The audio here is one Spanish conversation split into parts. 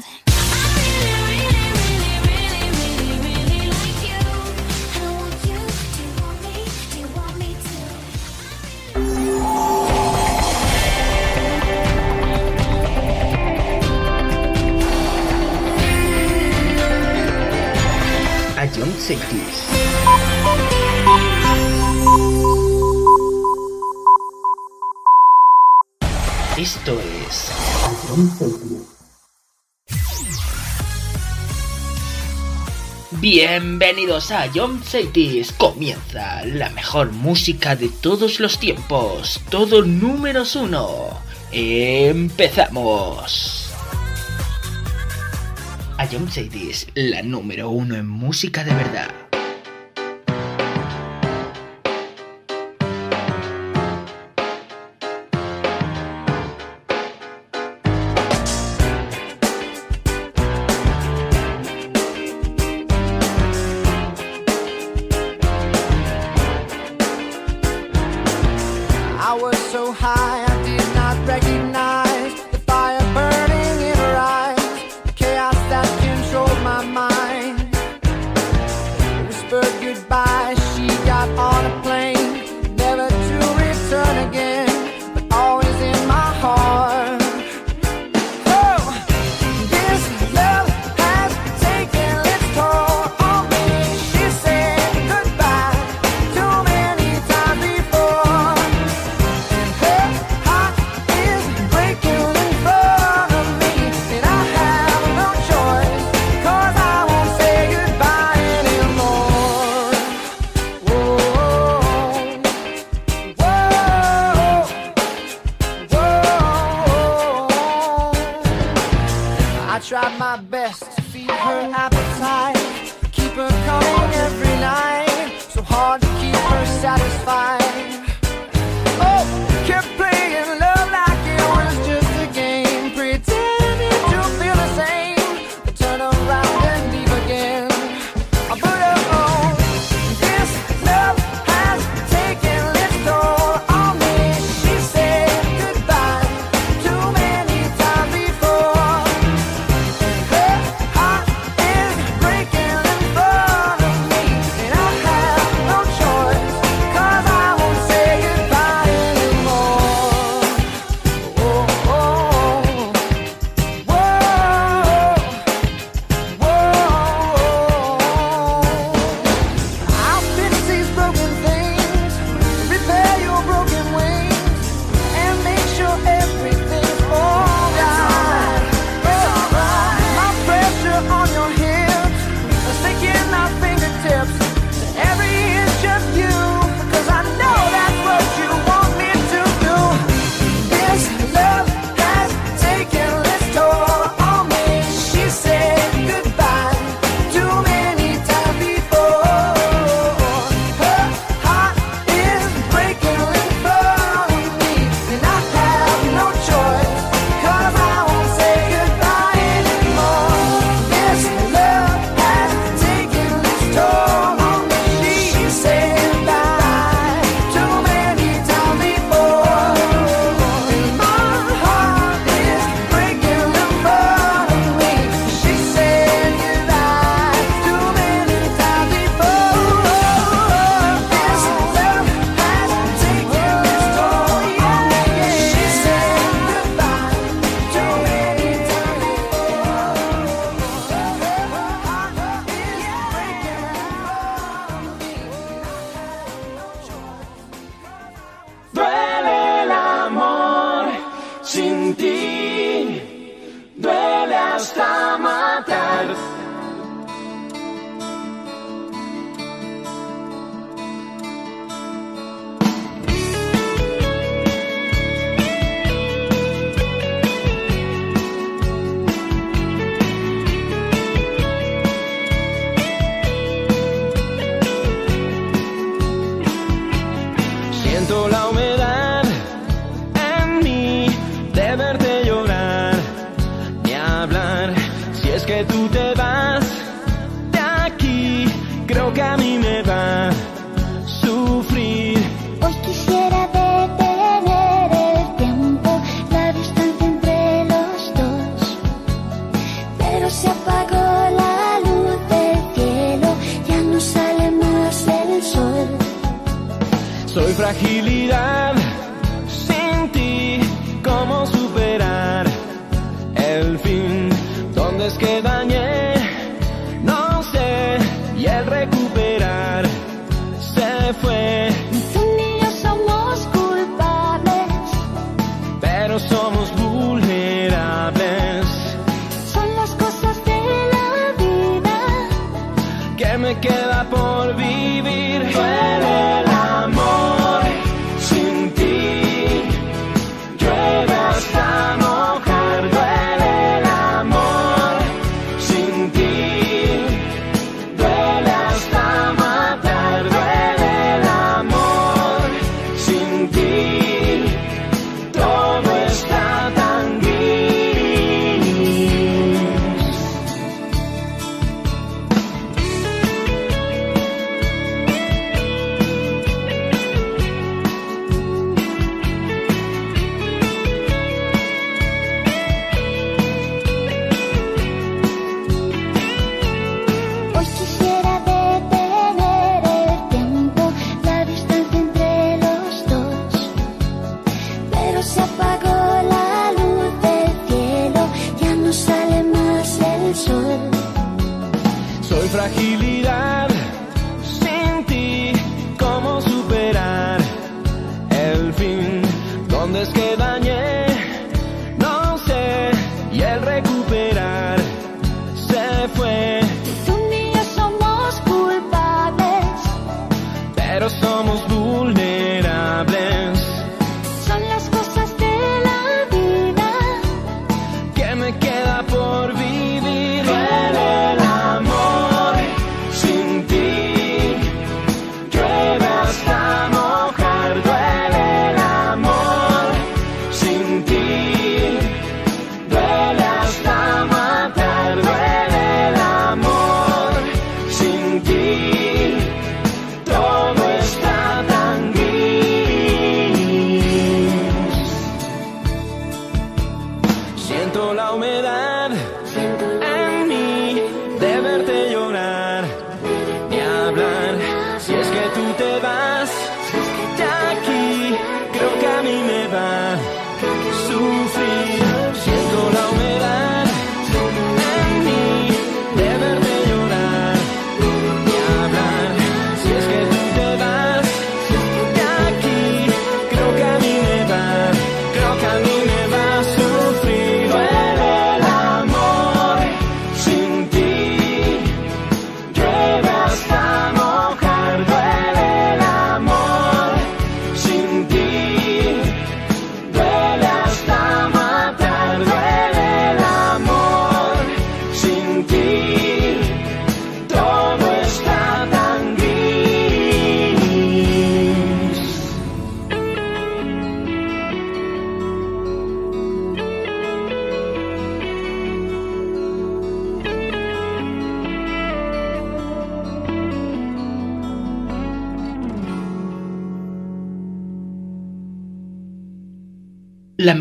Esto Bienvenidos a John Cities. Comienza la mejor música de todos los tiempos. Todo números uno. Empezamos. A John Cities, la número uno en música de verdad.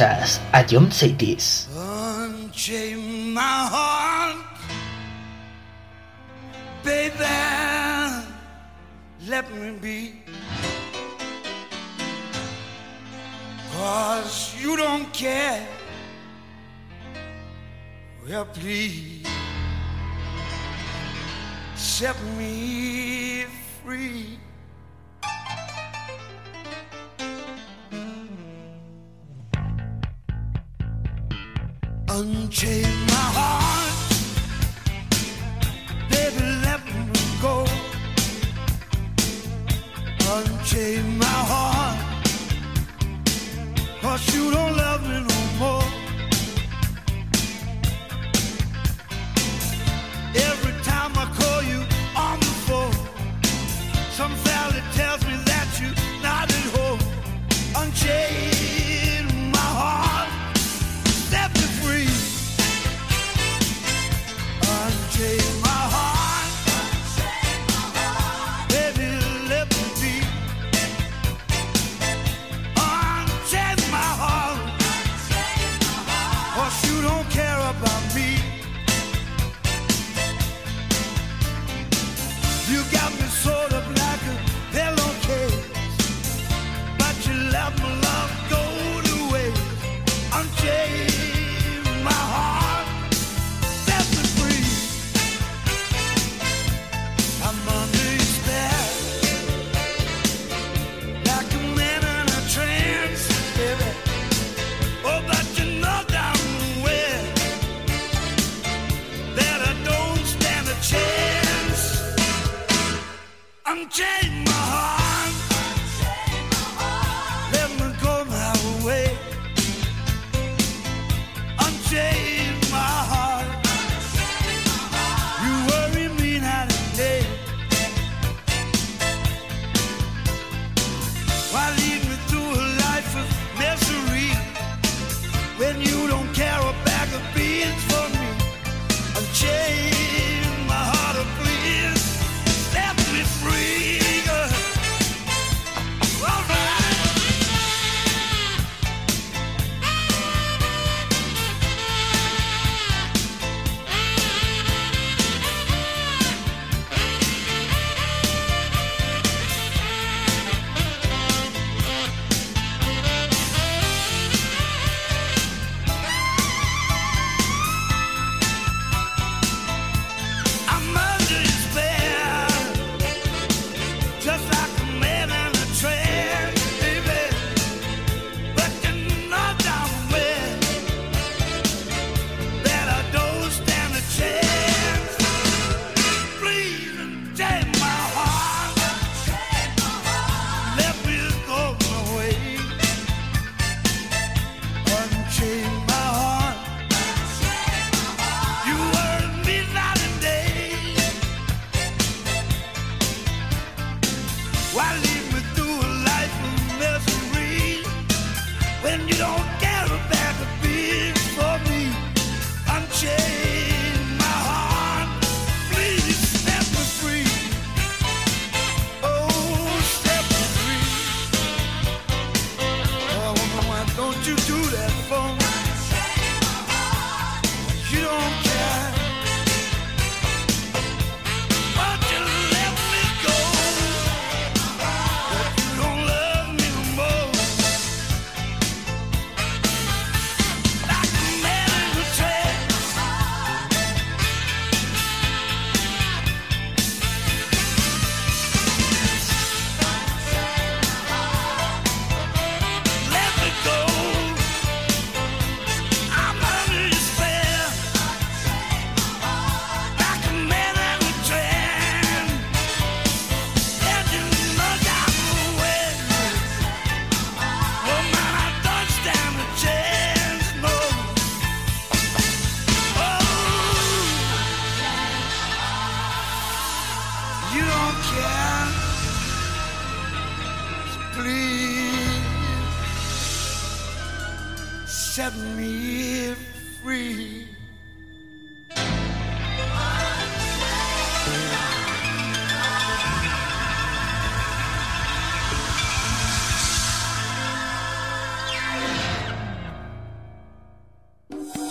Escuchas a John Saitis.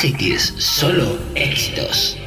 Cities, solo éxitos.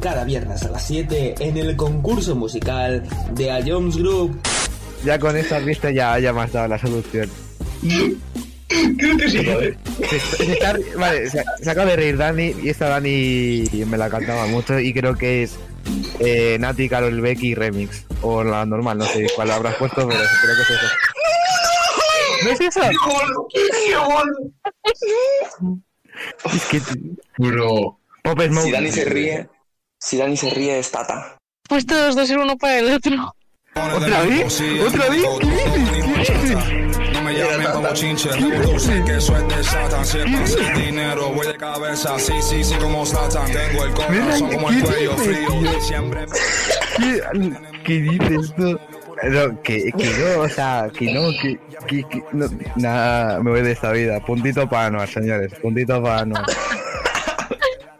Cada viernes a las 7 en el concurso musical de A Jones Group. Ya con esta vista ya, has dado la solución. Creo que sí. Se, se está- vale, se, se acaba de reír Dani y esta Dani me la cantaba mucho y creo que es eh, Nati, Carol Becky Remix. O la normal, no sé cuál habrás puesto, pero creo que es eso. ¿No es eso? Es que... Bro. Pop Smoke. Si Dani se ríe, si Dani se ríe es Tata. Pues todos dos ser uno para el otro. ¿Otra vez? ¿Otra vez? ¿Qué dices? No me llamen como chinche, tú sé que eso es de Satan. Dinero, voy de cabeza. Sí, sí, sí, como Satan. Tengo el corazón como el cuello frío. Siempre. ¿Qué, qué dices tú? No, que, que no, o sea, que no, que, que, que no, nada, me voy de esta vida. Puntito para Anuar, señores, puntito para Anuar.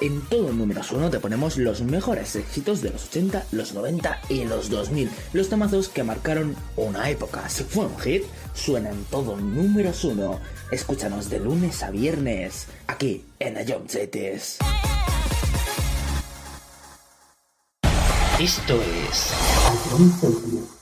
en todo número 1 te ponemos los mejores éxitos de los 80, los 90 y los 2000. Los temazos que marcaron una época. Si fue un hit, suena en todo número 1. Escúchanos de lunes a viernes, aquí en Ayom Esto es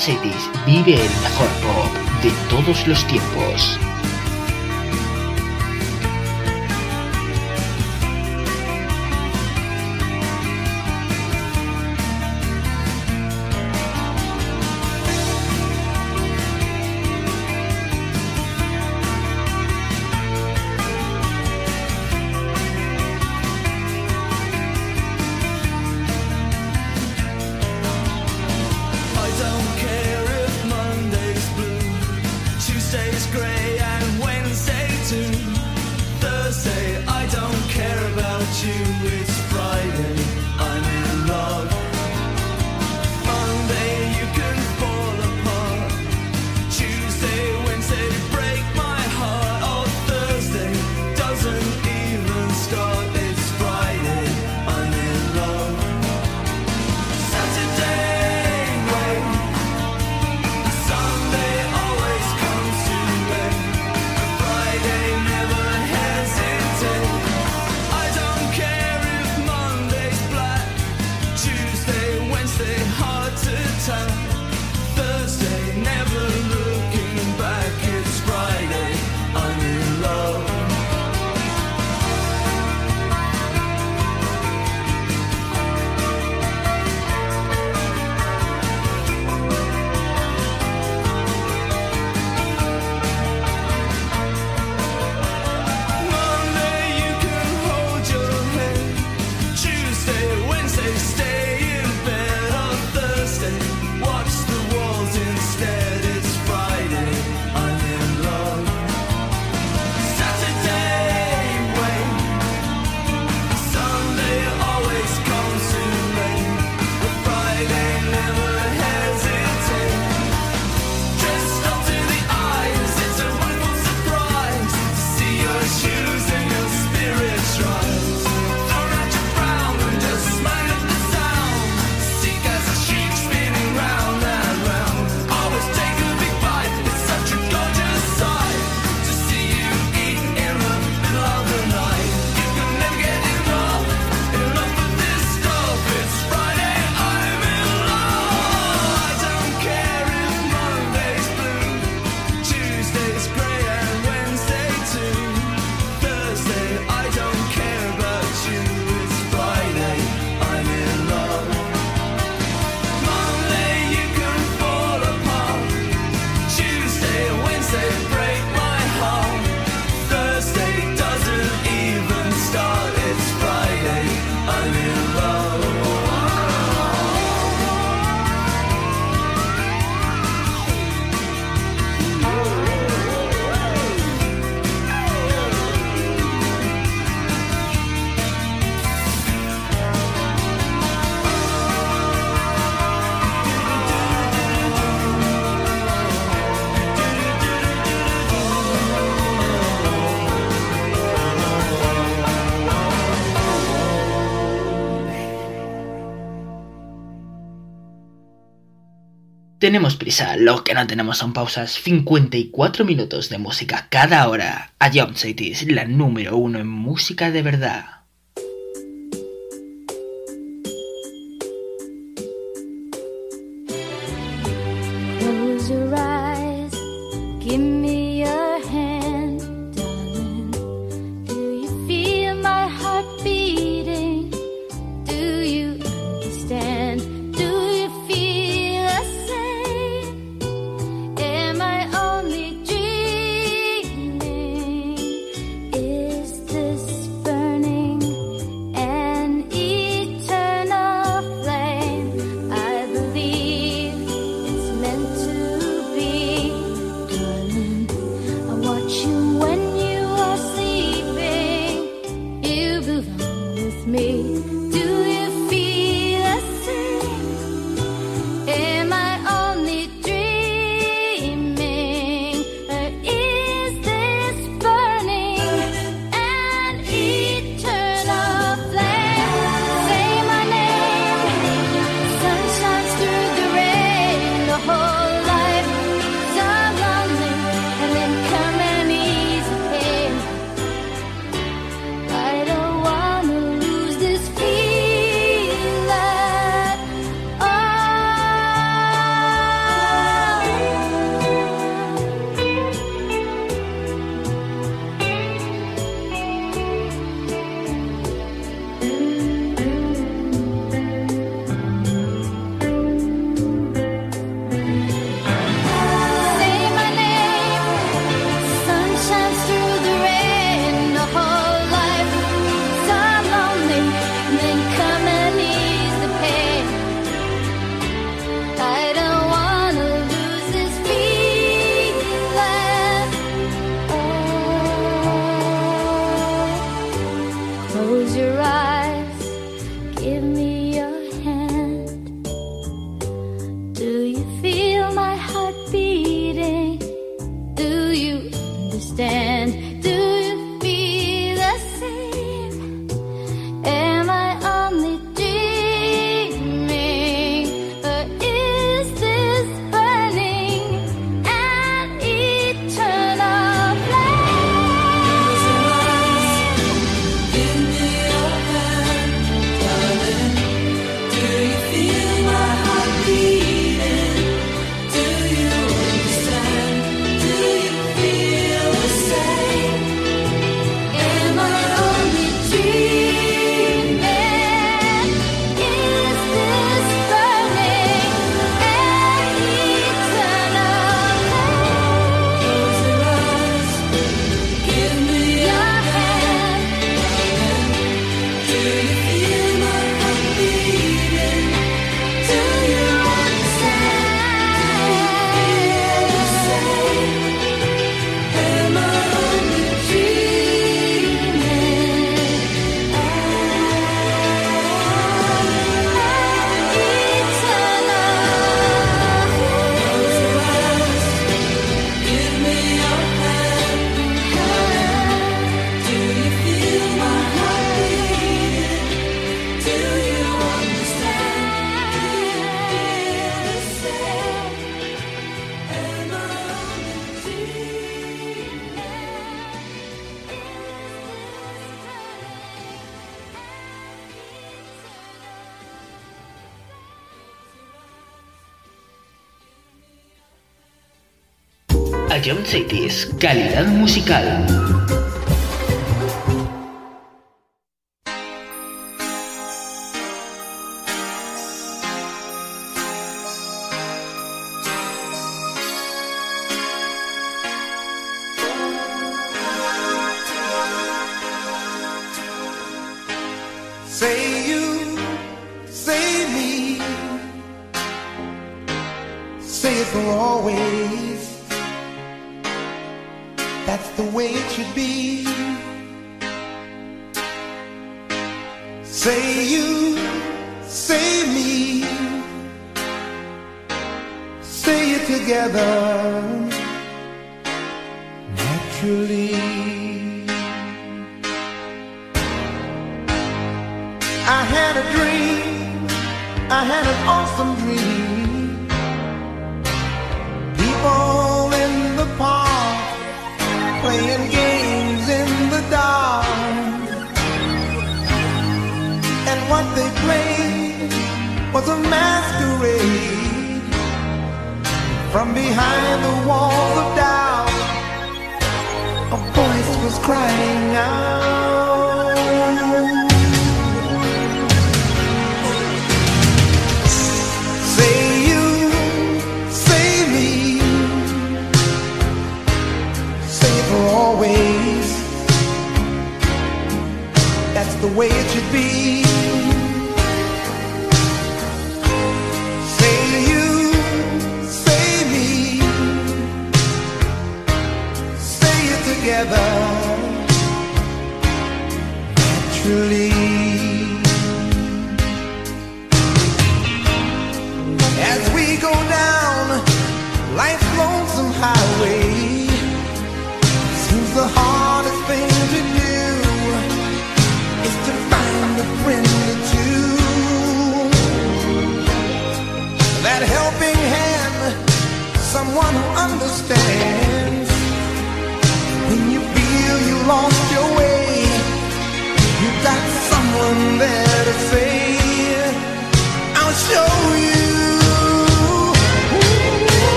Mercedes vive el mejor pop de todos los tiempos. tenemos prisa, lo que no tenemos son pausas. 54 minutos de música cada hora. A Jump Cities, la número uno en música de verdad. Session Cities, calidad musical. they played was a masquerade. From behind the walls of doubt, a voice was crying out. Say you, say me, say for always. That's the way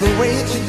the way it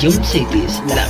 Jump Cities, la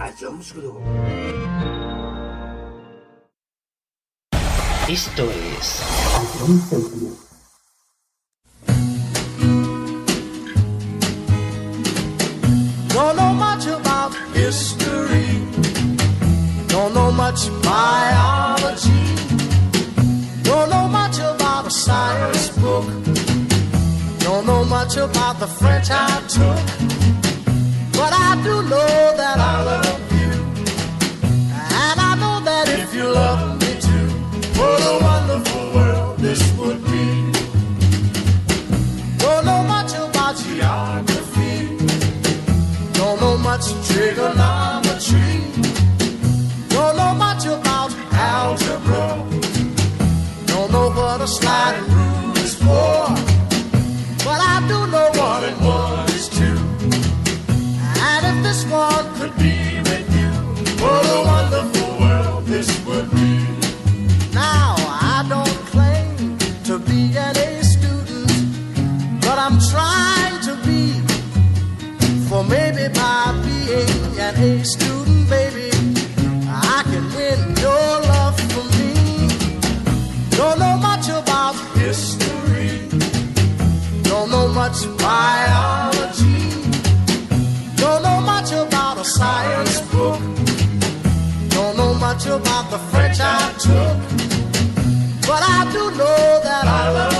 A Jones Esto es Don't know much about history. Don't know much biology. Don't know much about a science book. Don't know much about the French I took. But I do know that I love you. And I know that if you love me too, what a wonderful world this would be. Don't know much about geography. Don't know much trigonometry. Don't know much about algebra. Don't know what a sliding much biology, don't know much about a science book, don't know much about the French I took, but I do know that I love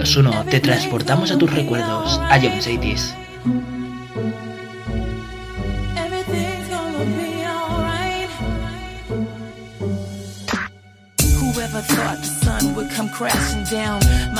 números uno te transportamos a tus recuerdos, a John Cities. Whoever thought the sun would come crashing down?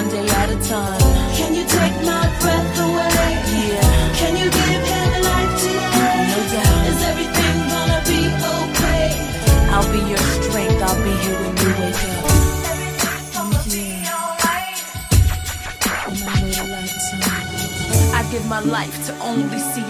One day at a time. Can you take my breath away? Yeah. Can you give him life today? No doubt. Is everything gonna be okay? I'll be your strength. I'll be here when you wake up. Mm-hmm. I give my life to only see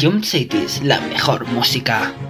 John Cities, la mejor música.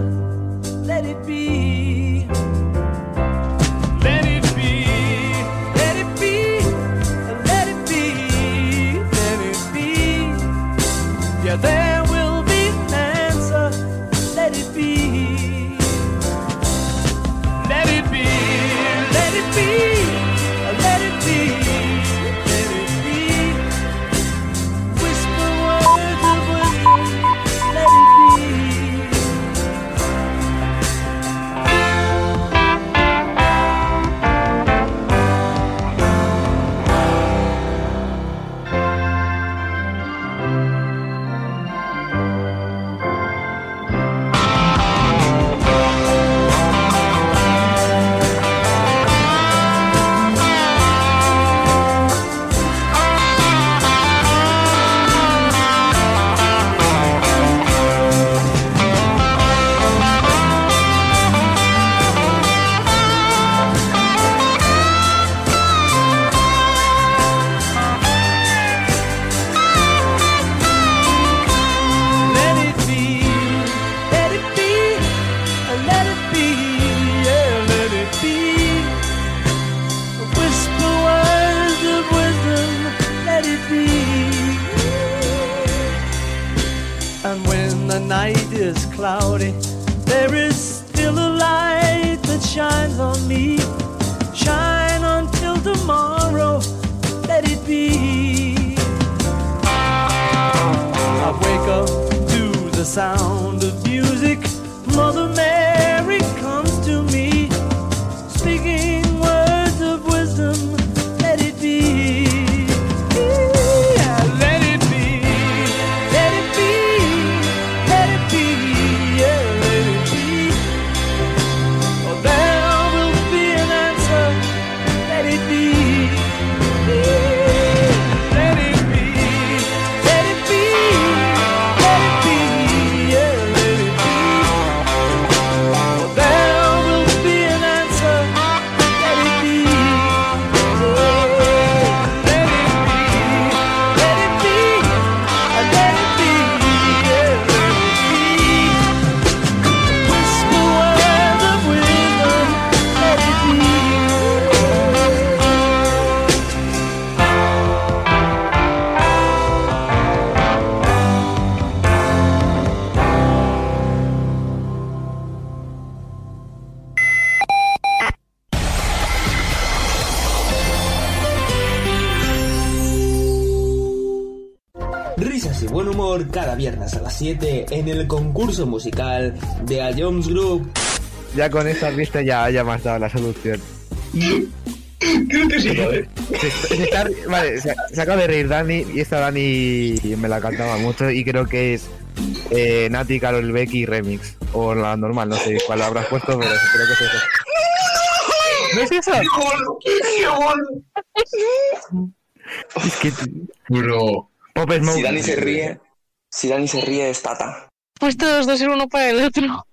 let it be. 7 en el concurso musical de A Jones Group. Ya con esta vista ya, ya me has dado la solución. Creo que sí, ¿vale? Se, se está- vale, se, se acaba de reír Dani y esta Dani me la cantaba mucho y creo que es eh, Nati, Carol Becky Remix. O la normal, no sé cuál habrás puesto, pero creo que es eso. ¿No es eso? Es que... Bro. Pop Smoke. Si Dani se ríe, si Dani se ríe es Tata. Pues todos dos ser uno para el otro.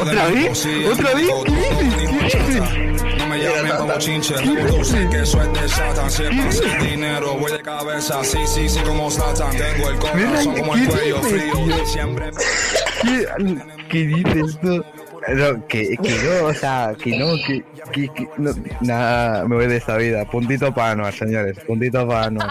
¿Otra vez? ¿Otra vez? ¿Qué dices? ¿Qué dices? No me llamen como chinche, tú sé que soy de Satan. Si es el dinero, voy de cabeza. Sí, sí, sí, como Satan. Tengo el corazón como el cuello frío. Siempre. ¿Qué, qué dices tú? No, que, que no, o sea, que no, que, que, que no, nada, me voy de esta vida. Puntito para Anuar, señores, puntito para Anuar.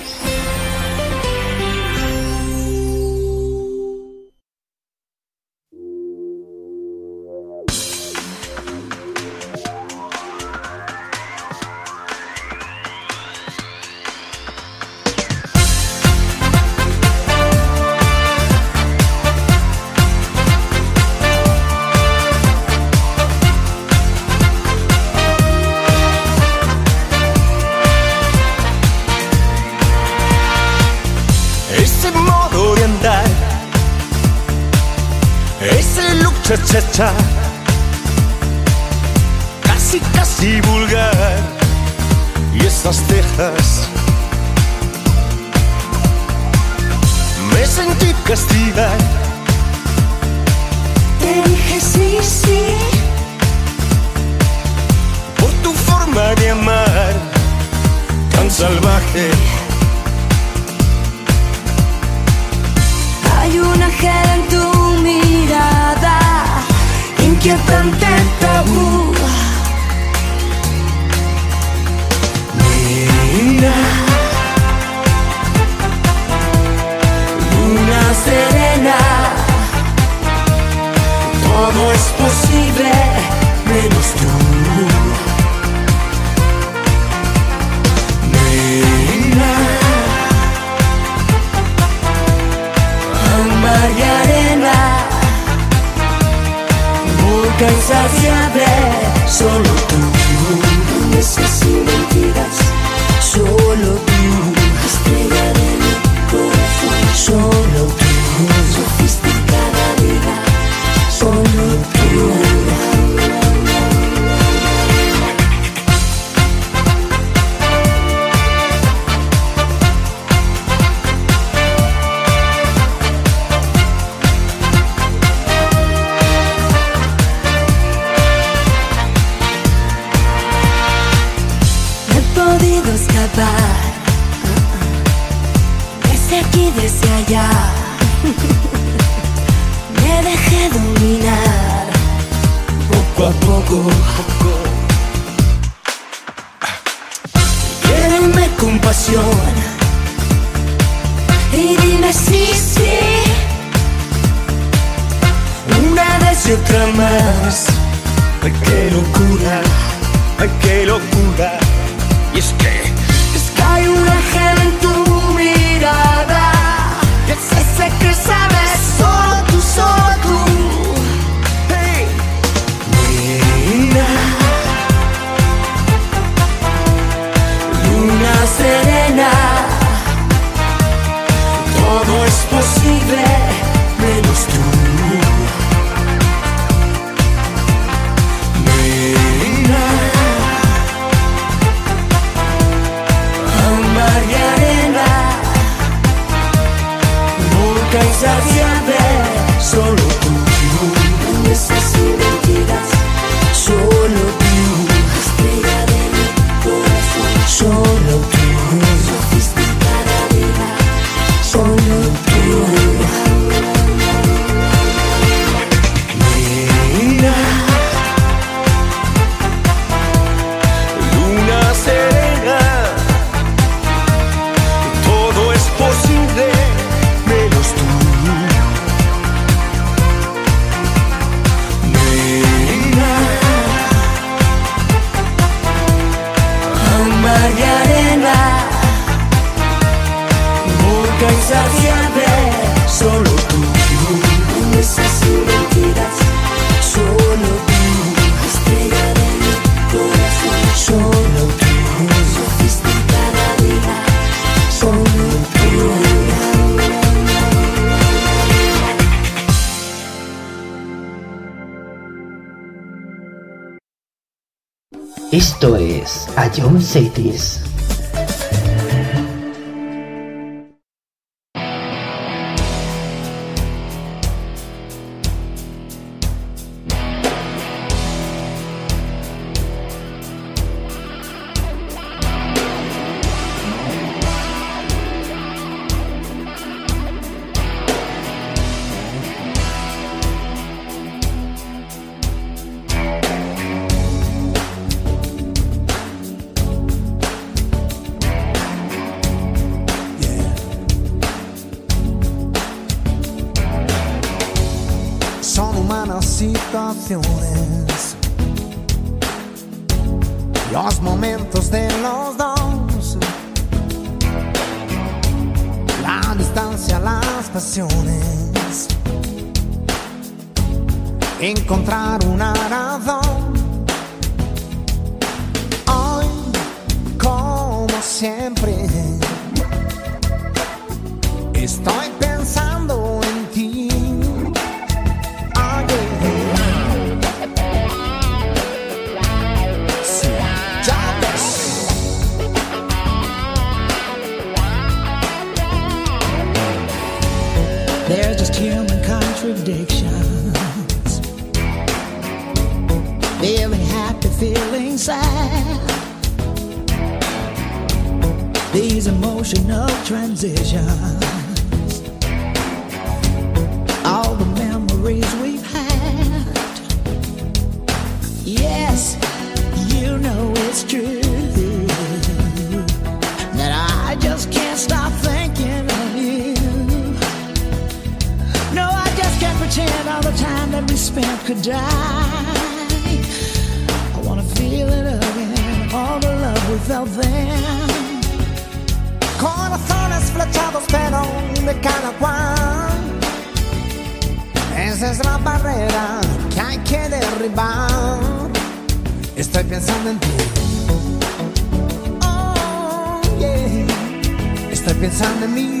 Esa es la barrera que hay que derribar. Estoy pensando en ti. Oh, yeah. Estoy pensando en mí.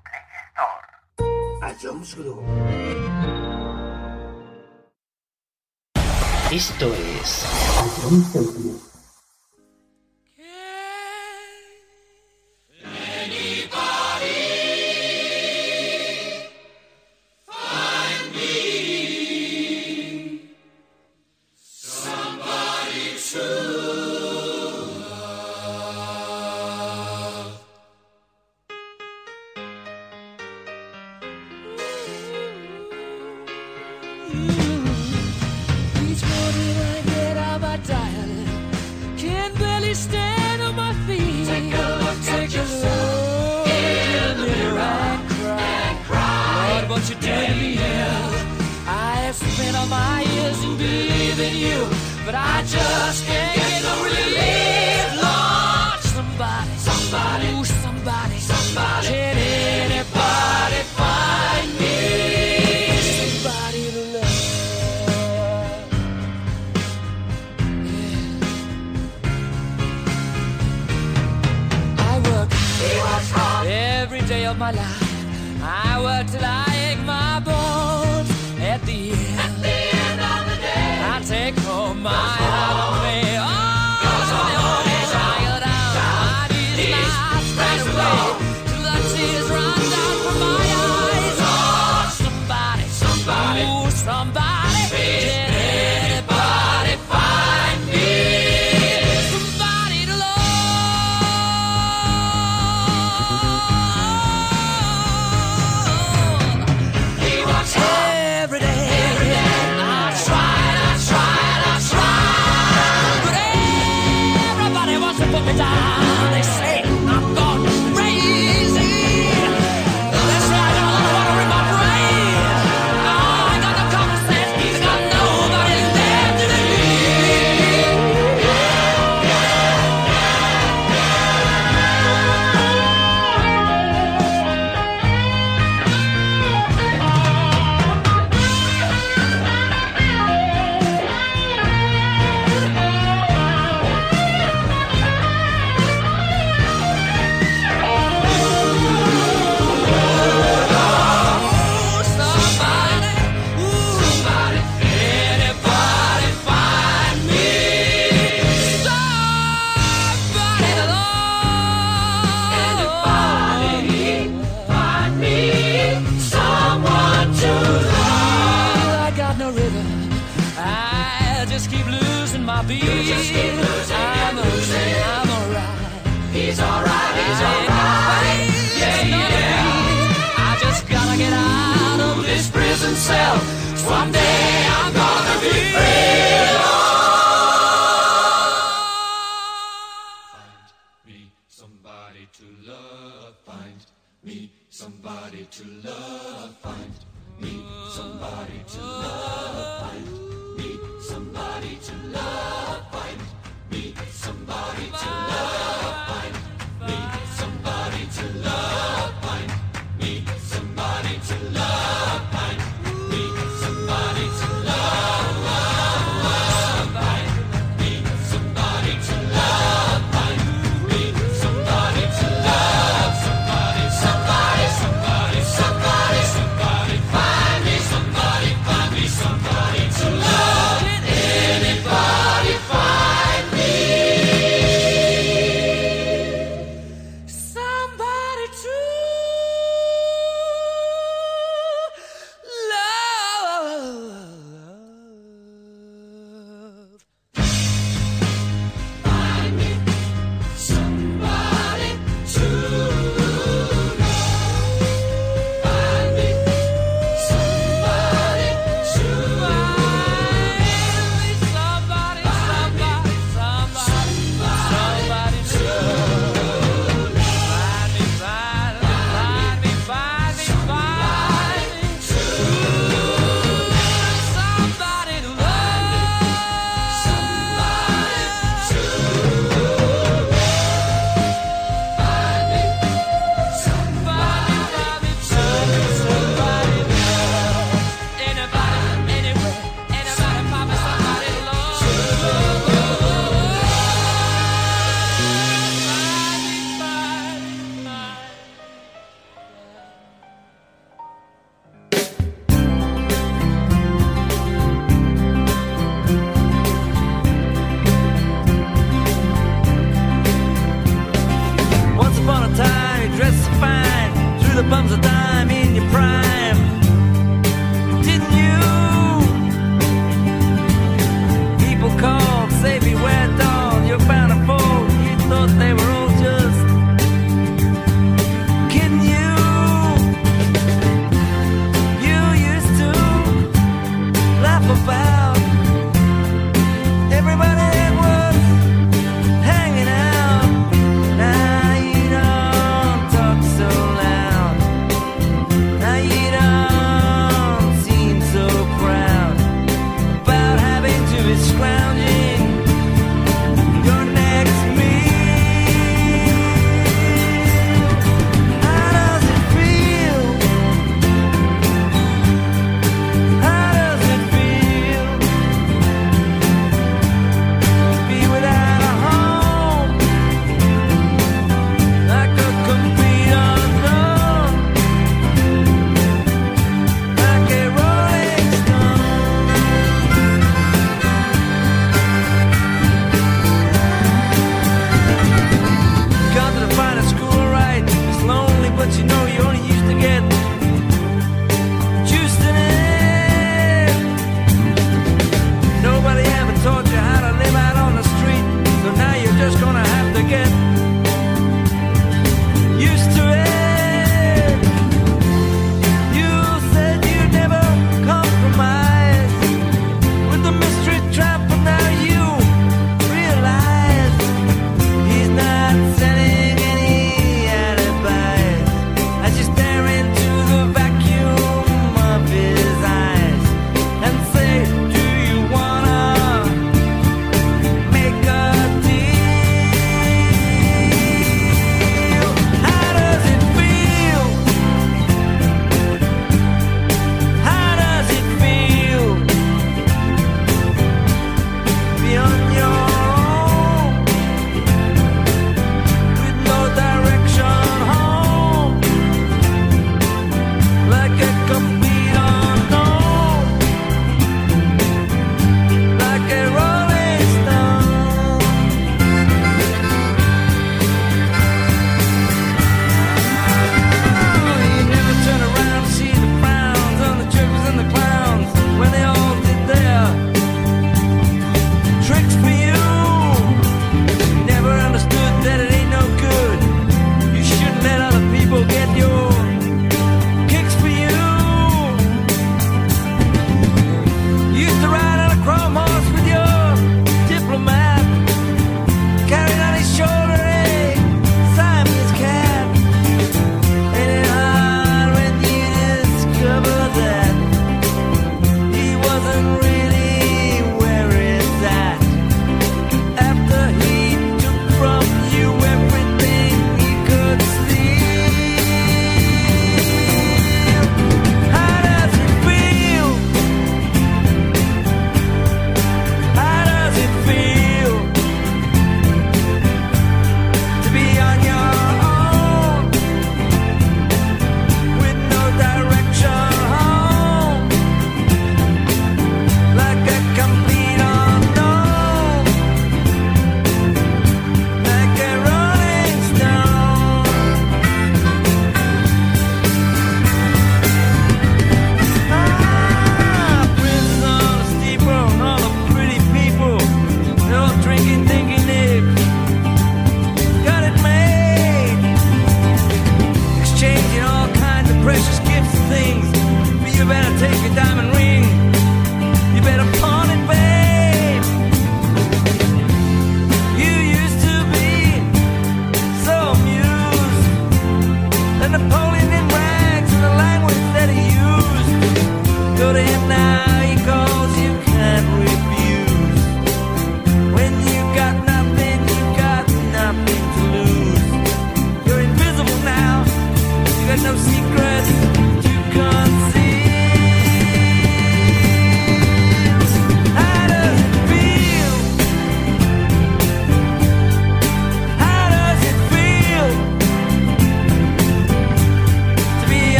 Esto es but I just can't.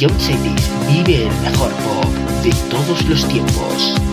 John Cities vive el mejor pop de todos los tiempos.